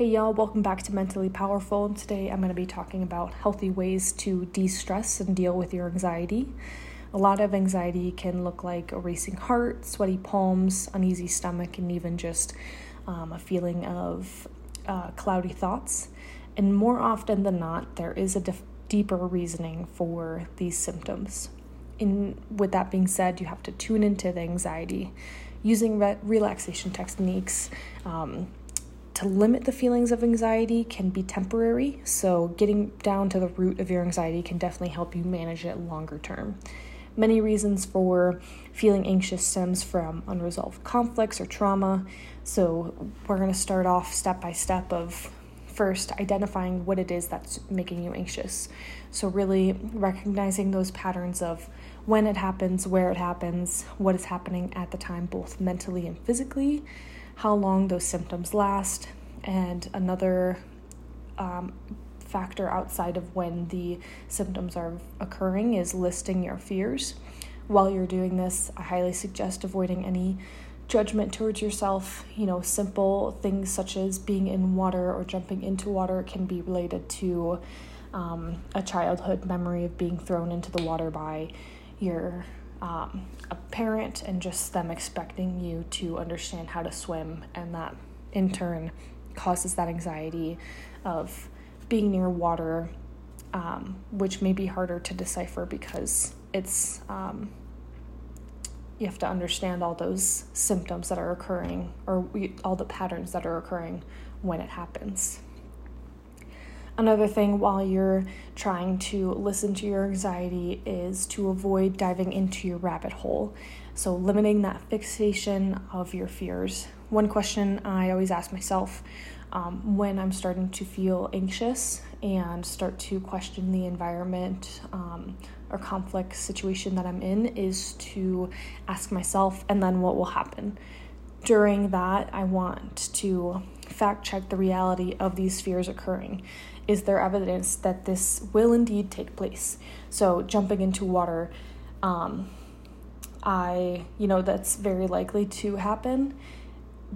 Hey y'all, welcome back to Mentally Powerful. Today I'm going to be talking about healthy ways to de stress and deal with your anxiety. A lot of anxiety can look like a racing heart, sweaty palms, uneasy stomach, and even just um, a feeling of uh, cloudy thoughts. And more often than not, there is a dif- deeper reasoning for these symptoms. In, with that being said, you have to tune into the anxiety using re- relaxation techniques. Um, to limit the feelings of anxiety can be temporary, so getting down to the root of your anxiety can definitely help you manage it longer term. Many reasons for feeling anxious stems from unresolved conflicts or trauma. So, we're going to start off step by step of first identifying what it is that's making you anxious. So, really recognizing those patterns of when it happens, where it happens, what is happening at the time, both mentally and physically, how long those symptoms last, and another um, factor outside of when the symptoms are occurring is listing your fears. While you're doing this, I highly suggest avoiding any judgment towards yourself. You know, simple things such as being in water or jumping into water can be related to um, a childhood memory of being thrown into the water by your um, a parent and just them expecting you to understand how to swim, and that in turn causes that anxiety of being near water, um, which may be harder to decipher because it's um, you have to understand all those symptoms that are occurring or all the patterns that are occurring when it happens. Another thing while you're trying to listen to your anxiety is to avoid diving into your rabbit hole. So, limiting that fixation of your fears. One question I always ask myself um, when I'm starting to feel anxious and start to question the environment um, or conflict situation that I'm in is to ask myself, and then what will happen? During that, I want to fact check the reality of these fears occurring is there evidence that this will indeed take place? So, jumping into water, um, I, you know, that's very likely to happen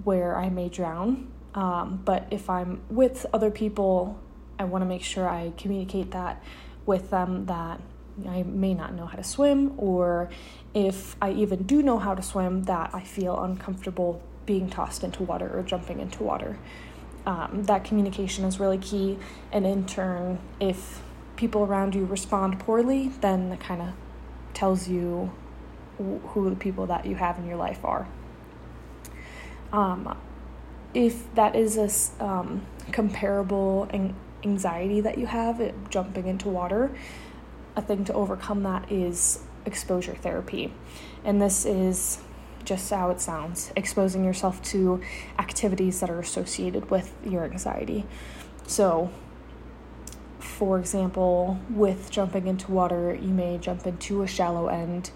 where I may drown. Um, but if I'm with other people, I want to make sure I communicate that with them that I may not know how to swim, or if I even do know how to swim, that I feel uncomfortable being tossed into water or jumping into water um, that communication is really key. And in turn, if people around you respond poorly, then it kind of tells you who the people that you have in your life are. Um, if that is a um, comparable anxiety that you have, it, jumping into water, a thing to overcome that is exposure therapy. And this is just how it sounds, exposing yourself to activities that are associated with your anxiety. So, for example, with jumping into water, you may jump into a shallow end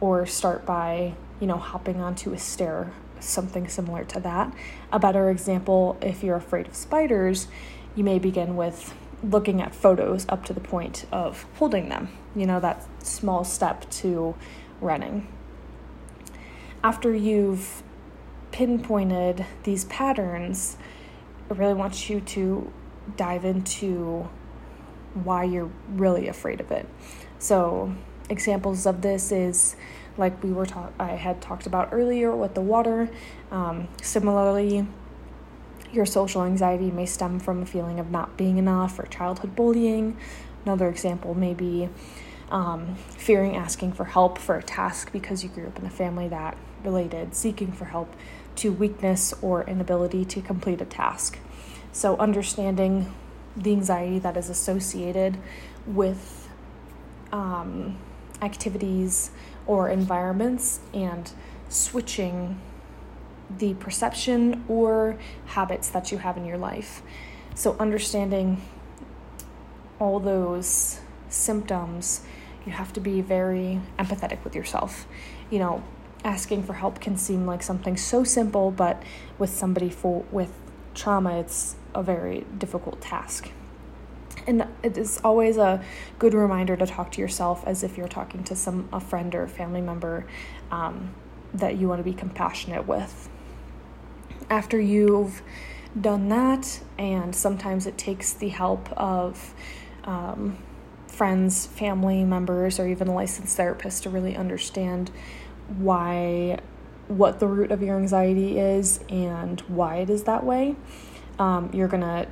or start by, you know, hopping onto a stair, something similar to that. A better example, if you're afraid of spiders, you may begin with looking at photos up to the point of holding them, you know, that small step to running after you've pinpointed these patterns, I really want you to dive into why you're really afraid of it. So, examples of this is like we were talk- I had talked about earlier with the water. Um, similarly, your social anxiety may stem from a feeling of not being enough or childhood bullying. Another example may be um, fearing asking for help for a task because you grew up in a family that related seeking for help to weakness or inability to complete a task. So, understanding the anxiety that is associated with um, activities or environments and switching the perception or habits that you have in your life. So, understanding all those symptoms, you have to be very empathetic with yourself. You know, asking for help can seem like something so simple, but with somebody for with trauma, it's a very difficult task. And it is always a good reminder to talk to yourself as if you're talking to some a friend or family member um, that you want to be compassionate with. After you've done that, and sometimes it takes the help of um, friends, family members, or even a licensed therapist to really understand why, what the root of your anxiety is, and why it is that way. Um, you're gonna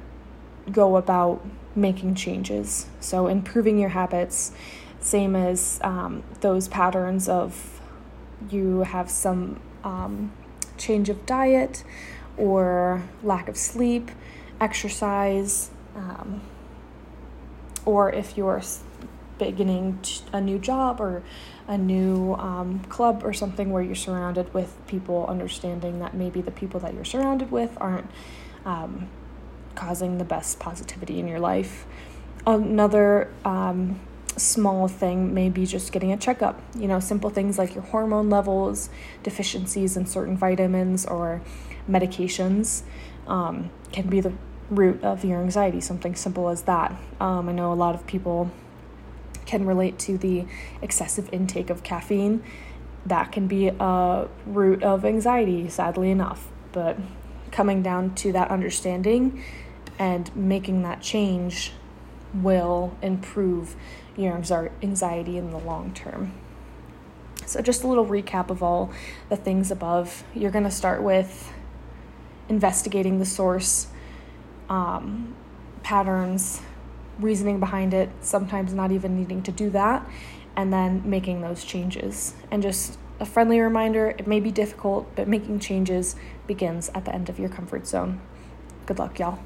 go about making changes. So, improving your habits, same as um, those patterns of you have some um, change of diet or lack of sleep, exercise, um, or if you're beginning a new job or a new um, club or something where you're surrounded with people, understanding that maybe the people that you're surrounded with aren't um, causing the best positivity in your life. Another um, small thing may be just getting a checkup. You know, simple things like your hormone levels, deficiencies in certain vitamins or medications um, can be the root of your anxiety, something simple as that. Um, I know a lot of people can relate to the excessive intake of caffeine. That can be a root of anxiety, sadly enough. But coming down to that understanding and making that change will improve your anxiety in the long term. So, just a little recap of all the things above. You're going to start with investigating the source, um, patterns, reasoning behind it, sometimes not even needing to do that, and then making those changes. And just a friendly reminder it may be difficult, but making changes begins at the end of your comfort zone. Good luck, y'all.